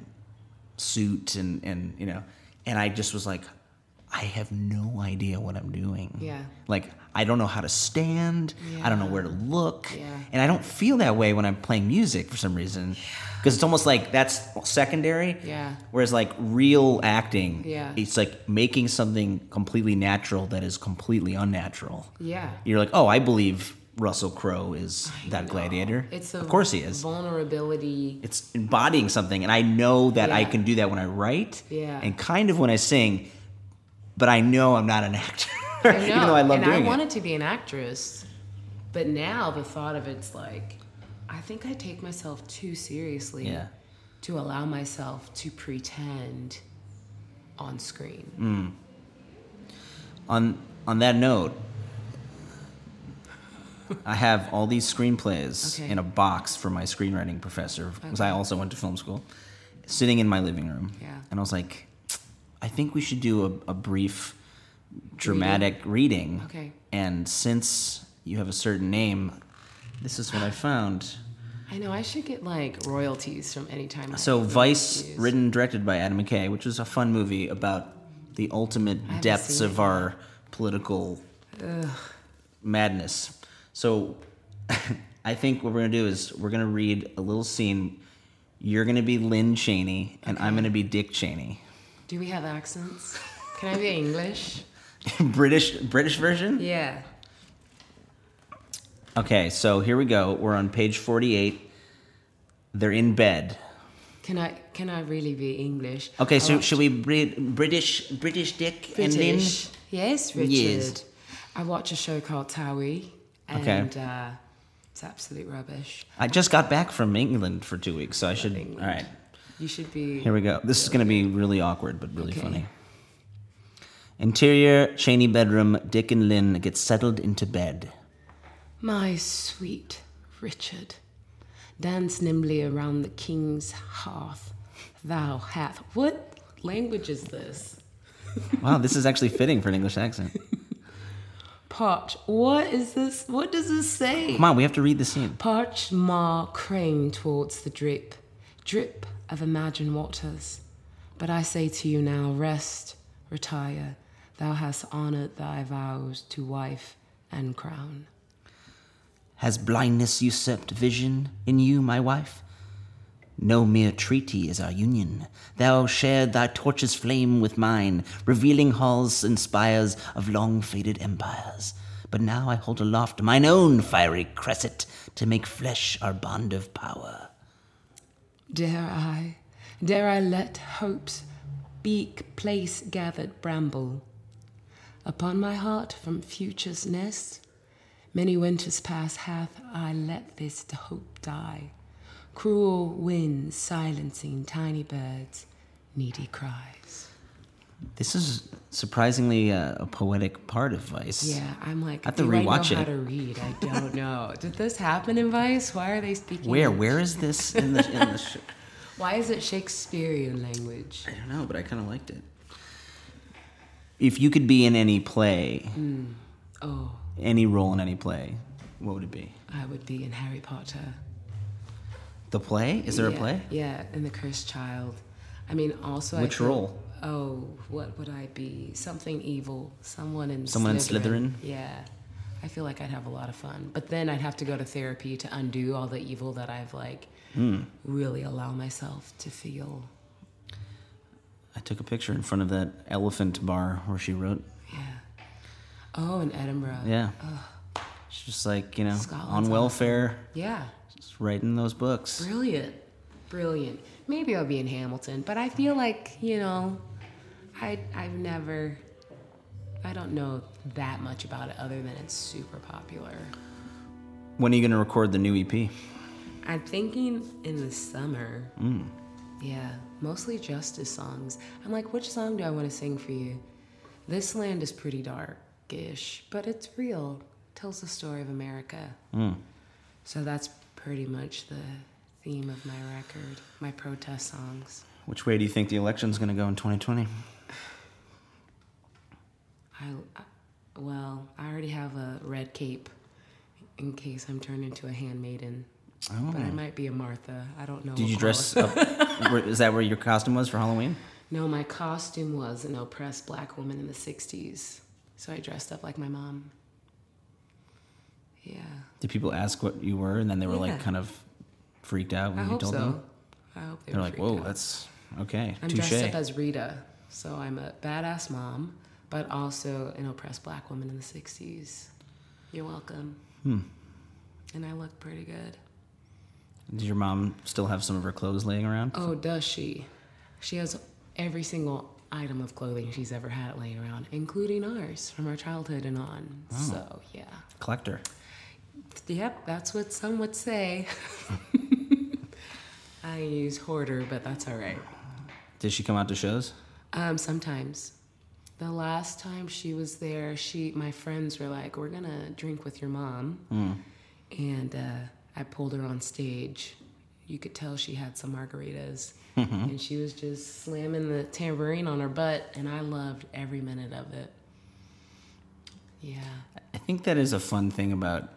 suit and and you know, and I just was like, I have no idea what I'm doing. Yeah. Like I don't know how to stand. I don't know where to look. Yeah. And I don't feel that way when I'm playing music for some reason. Because it's almost like that's secondary. Yeah. Whereas like real acting, Yeah. it's like making something completely natural that is completely unnatural. yeah. You're like, oh, I believe Russell Crowe is that gladiator. It's a of course he is. vulnerability. It's embodying something, and I know that I can do that when I write, Yeah. and kind of when I sing. But I know I'm not an actor, I know. even though I love and doing I it. wanted to be an actress, but now the thought of it's like, I think I take myself too seriously Yeah. to allow myself to pretend on screen. Mm. On on that note, I have all these screenplays Okay. in a box for my screenwriting professor because I also went to film school, sitting in my living room. Yeah. And I was like, I think we should do a, a brief dramatic reading. Okay. And since you have a certain name, this is what I found. I know I should get like royalties from any time. So Vice, reviews. written and directed by Adam McKay, which was a fun movie about the ultimate depths of it. our political madness. So I think what we're gonna do is we're gonna read a little scene. You're gonna be Lynn Cheney, and I'm gonna be Dick Cheney. Do we have accents? Can I be English? British British version. Yeah. Okay, so here we go. We're on page 48. They're in bed. Can I can I really be English? Okay, so should we Brit- British British Dick and Lynn? British. Yes, Richard. Yes. I watch a show called Towie, Okay. and uh, it's absolute rubbish. I just got back from England for two weeks, so I should. England. All right, You should be. here we go. This is going to be really awkward, but really Okay. funny. Interior Cheney bedroom. Dick and Lynn get settled into bed. My sweet Richard, dance nimbly around the king's hearth. Thou hath. What language is this? Wow, this is actually fitting for an English accent. Parch. What is this? What does this say? Come on, we have to read the scene. Parch Mar crane towards the drip, drip of imagined waters. But I say to you now, rest, retire. Thou hast honored thy vows to wife and crown. Has blindness usurped vision in you, my wife? No mere treaty is our union. Thou shared thy torch's flame with mine, revealing halls and spires of long faded empires. But now I hold aloft mine own fiery cresset to make flesh our bond of power. Dare I, dare I let hope's beak place gathered bramble upon my heart from future's nest? Many winters past hath I let this hope die. Cruel winds silencing tiny birds' needy cries. This is surprisingly uh, a poetic part of Vice. Yeah, I'm like, I have to do I rewatch know how it. to read? I don't know. Did this happen in Vice? Why are they speaking? Where? Where is this in the, in the sh- Why is it Shakespearean language? I don't know, but I kind of liked it. If you could be in any play, Oh, any role in any play, what would it be? I would be in Harry Potter. The play? Is there yeah, a play? Yeah, in The Cursed Child. I mean, also. I Which feel- role? Oh, what would I be? Something evil. Someone in Someone in Slytherin? Yeah. I feel like I'd have a lot of fun. But then I'd have to go to therapy to undo all the evil that I've, like, Hmm. really allow myself to feel. I took a picture in front of that elephant bar where she wrote. Yeah. Oh, in Edinburgh. Yeah. She's just like, you know, Scotland's on welfare, Yeah. just writing those books. Brilliant. Brilliant. Maybe I'll be in Hamilton, but I feel like, you know, I I've never I don't know that much about it other than it's super popular. When are you going to record the new EP? I'm thinking in the summer. Hmm. Yeah, mostly justice songs. I'm like, which song do I want to sing for you? This land is pretty darkish, but it's real. Tells the story of America. Hmm. So that's pretty much the theme of my record, my protest songs. Which way do you think the election's going to go in 2020? I, I- well, I already have a red cape in case I'm turned into a handmaiden. But I might be a Martha. I don't know. Oh. Did you dress up? is that where your costume was for Halloween? No, my costume was an oppressed black woman in the 60s. So I dressed up like my mom. Yeah. Did people ask what you were and then they were like kind of freaked out when I you told so. them? I hope they They're were like, whoa, out. that's okay. I'm Touche. dressed up as Rita. So I'm a badass mom, but also an oppressed black woman in the 60s. You're welcome. Hmm. And I look pretty good. Did your mom still have some of her clothes laying around? Oh, does she? She has every single item of clothing she's ever had laying around, including ours from our childhood and on. Oh. So, yeah. Collector. Yep, that's what some would say. I use hoarder, but that's all right. Did she come out to shows? Um, sometimes. The last time she was there, she my friends were like, "We're gonna drink with your mom," and uh, I pulled her on stage. You could tell she had some margaritas, mm-hmm. and she was just slamming the tambourine on her butt, and I loved every minute of it. Yeah, I think that is a fun thing about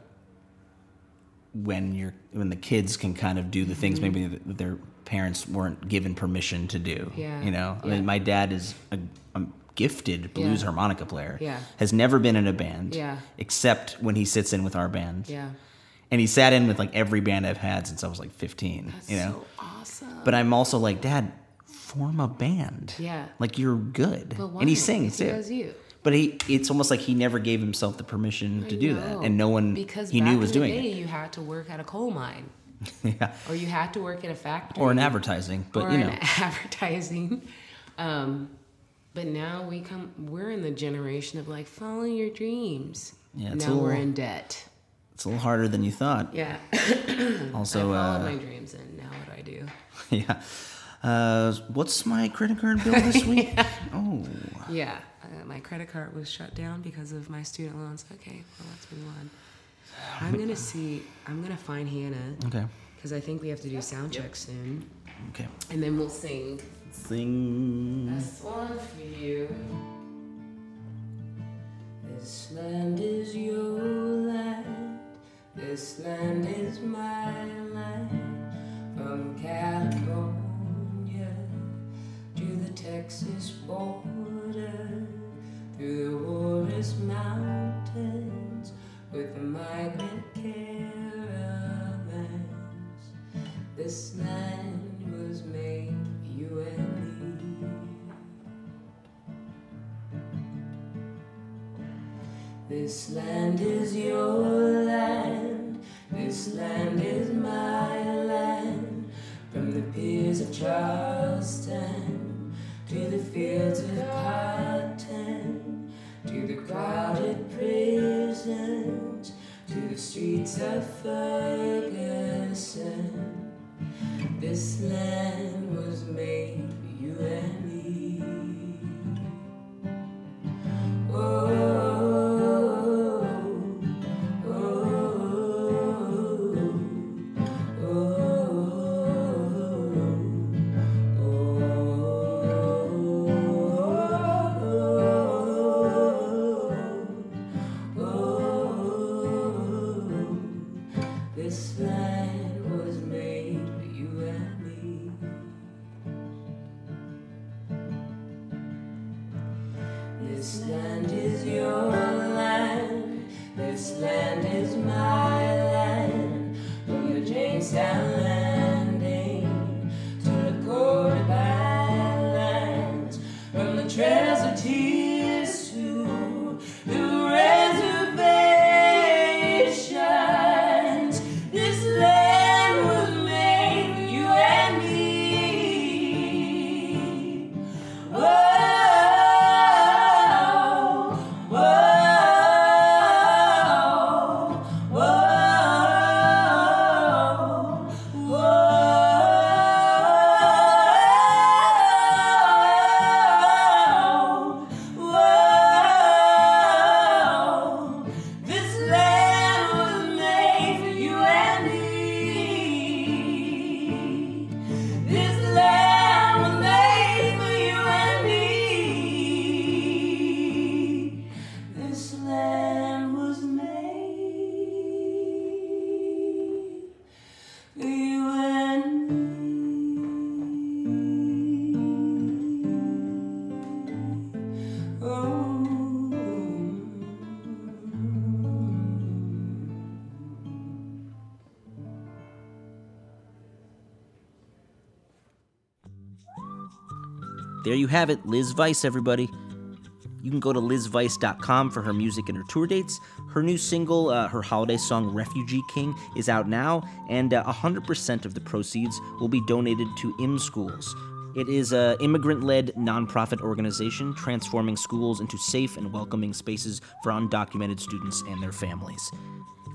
when you're when the kids can kind of do the things mm-hmm. maybe that their parents weren't given permission to do. Yeah, You know, I mean, my dad is a, a gifted blues Yeah. harmonica player. Yeah. Has never been in a band. Yeah. Except when he sits in with our band. yeah. And he sat in with like every band I've had since I was like 15. That's you know. so awesome. But I'm also like, Dad, form a band. Yeah. Like you're good. But why? And he sings He too. you. But he, it's almost like he never gave himself the permission to I do that, and no one because he knew was doing day, it. You had to work at a coal mine, yeah. or you had to work at a factory, Or in advertising, but you in know, advertising. Um, but now we come, we're in the generation of like follow your dreams. Yeah, now a we're in debt. It's a little harder than you thought. Yeah, Also, I followed uh, my dreams, and now what do I do? yeah. Uh, what's my credit card bill this week? Oh, Yeah, uh, my credit card was shut down because of my student loans. Okay, well let's move on. I'm gonna see. I'm gonna find Hannah okay, because I think we have to do sound check soon, okay. and then we'll sing. Sing. This one for you. This land is your land. This land is my land. From California to the Texas border, through the Forest Mountains with the migrant caravans. This land was made for you and me. This land is your land. This land is my land. From the piers of Charleston to the fields of cotton, to the crowded prisons, to the streets of Ferguson. This land was made for you and me. There you have it, Liz Vice, everybody. You can go to lizvice.com for her music and her tour dates. Her new single, uh, her holiday song Refugee King, is out now, and uh, 100% of the proceeds will be donated to ImmSchools. It is an immigrant led nonprofit organization transforming schools into safe and welcoming spaces for undocumented students and their families.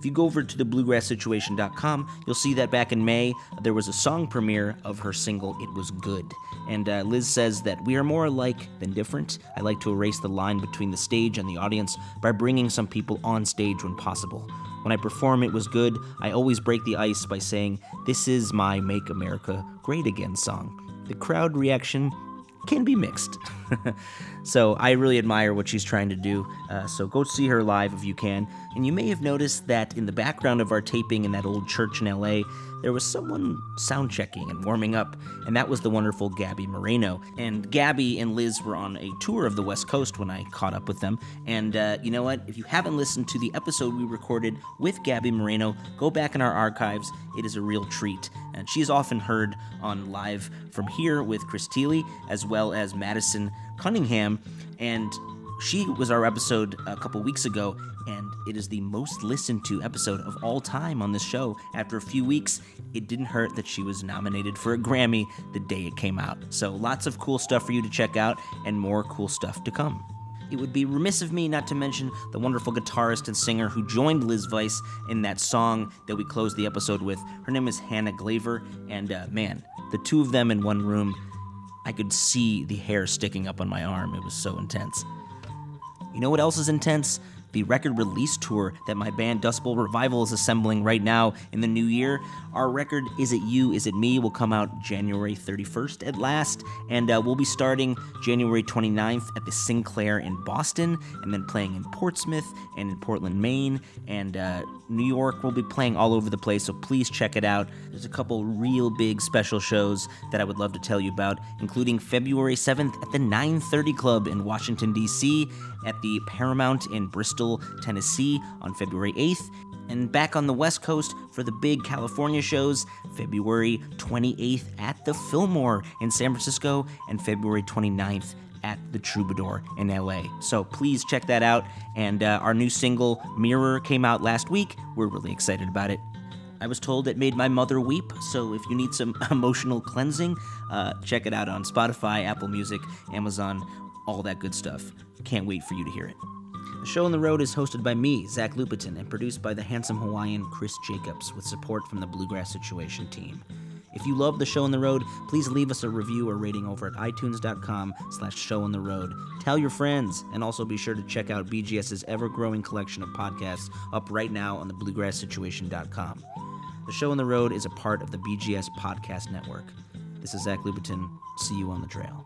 If you go over to thebluegrasssituation.com, you'll see that back in May, there was a song premiere of her single, It Was Good. And uh, Liz says that we are more alike than different. I like to erase the line between the stage and the audience by bringing some people on stage when possible. When I perform It Was Good, I always break the ice by saying, This is my Make America Great Again song. The crowd reaction can be mixed. so I really admire what she's trying to do. Uh, so go see her live if you can. And you may have noticed that in the background of our taping in that old church in LA, there was someone sound checking and warming up, and that was the wonderful Gaby Moreno. And Gaby and Liz were on a tour of the West Coast when I caught up with them. And uh, you know what? If you haven't listened to the episode we recorded with Gaby Moreno, go back in our archives. It is a real treat. And she's often heard on live from here with Chris Thile, as well as Madison Cunningham. And she was our episode a couple weeks ago, and it is the most listened to episode of all time on this show. After a few weeks, it didn't hurt that she was nominated for a Grammy the day it came out. So lots of cool stuff for you to check out, and more cool stuff to come. It would be remiss of me not to mention the wonderful guitarist and singer who joined Liz Vice in that song that we closed the episode with. Her name is Hannah Glaver, and uh, man, the two of them in one room, I could see the hair sticking up on my arm. It was so intense. You know what else is intense? The record release tour that my band Dustbowl Revival is assembling right now in the new year. Our record, Is It You, Is It Me, will come out January 31st at last, and uh, we'll be starting January 29th at the Sinclair in Boston, and then playing in Portsmouth and in Portland, Maine, and uh, New York. We'll be playing all over the place, so please check it out. There's a couple real big special shows that I would love to tell you about, including February 7th at the 930 Club in Washington, D.C., at the Paramount in Bristol, Tennessee on February 8th, and back on the West Coast for the big California shows, February 28th at the Fillmore in San Francisco, and February 29th at the Troubadour in LA. So please check that out. And uh, our new single, Mirror, came out last week. We're really excited about it. I was told it made my mother weep, so if you need some emotional cleansing, uh, check it out on Spotify, Apple Music, Amazon, all that good stuff. Can't wait for you to hear it. The show on the road is hosted by me, Zach Lupetin, and produced by the handsome Hawaiian Chris Jacobs with support from the Bluegrass Situation team. If you love the show on the road, please leave us a review or rating over at itunes.com slash show on the road. Tell your friends, and also be sure to check out BGS's ever-growing collection of podcasts up right now on the bluegrasssituation.com. The show on the road is a part of the BGS Podcast Network. This is Zach Lupetin. See you on the trail.